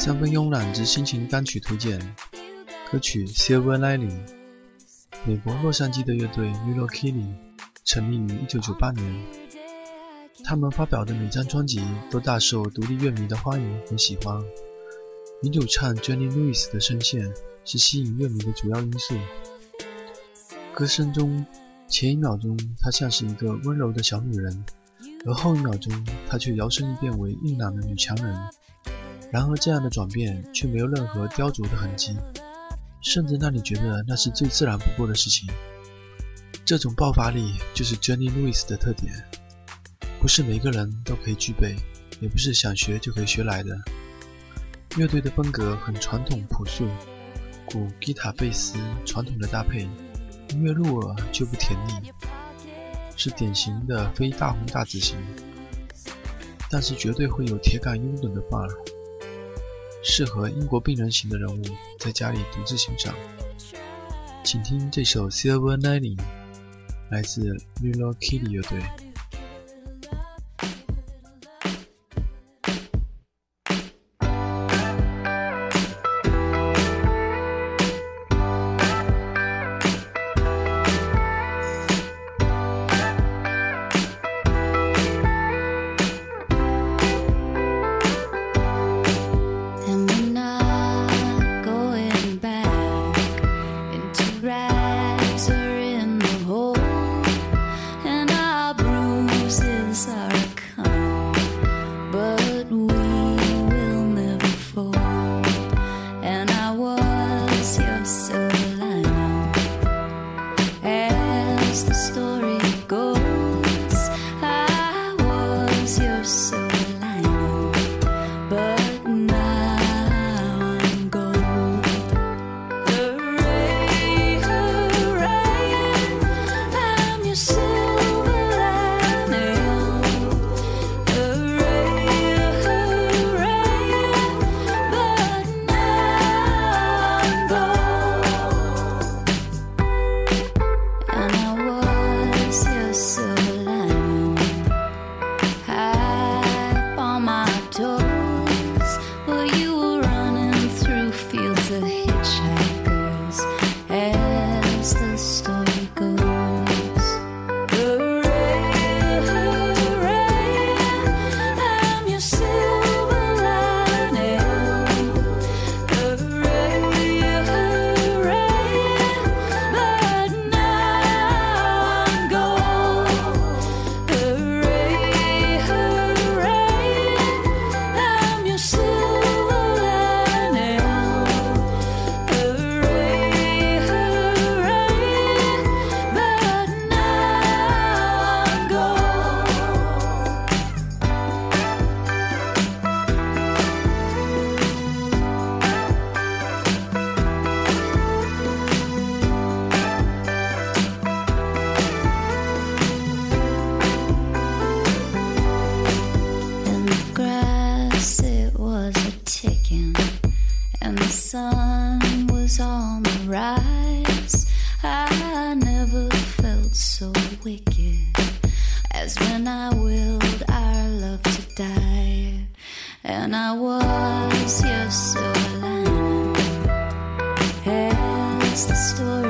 三分慵懒之心情单曲推荐，歌曲《Silver Lining》。美国洛杉矶的乐队 Lilo Kitty 成立于1998年，他们发表的每张专辑都大受独立乐迷的欢迎和喜欢。女主唱 Jenny Lewis 的声线是吸引乐迷的主要因素。歌声中，前一秒钟她像是一个温柔的小女人，而后一秒钟她却摇身一变为硬朗的女强人。然而，这样的转变却没有任何雕琢的痕迹，甚至让你觉得那是最自然不过的事情。这种爆发力就是 Jenny Lewis 的特点，不是每个人都可以具备，也不是想学就可以学来的。乐队的风格很传统朴素，鼓、吉他、贝斯传统的搭配，音乐入耳却不甜腻，是典型的非大红大紫型，但是绝对会有铁杆拥趸的范儿。适合英国病人型的人物在家里独自欣赏。请听这首《Silver Lining》，来自 Lilo Kitty 乐队。and the sun was on the rise. I never felt so wicked as when I willed our love to die. And I was, yes, so alive as the story.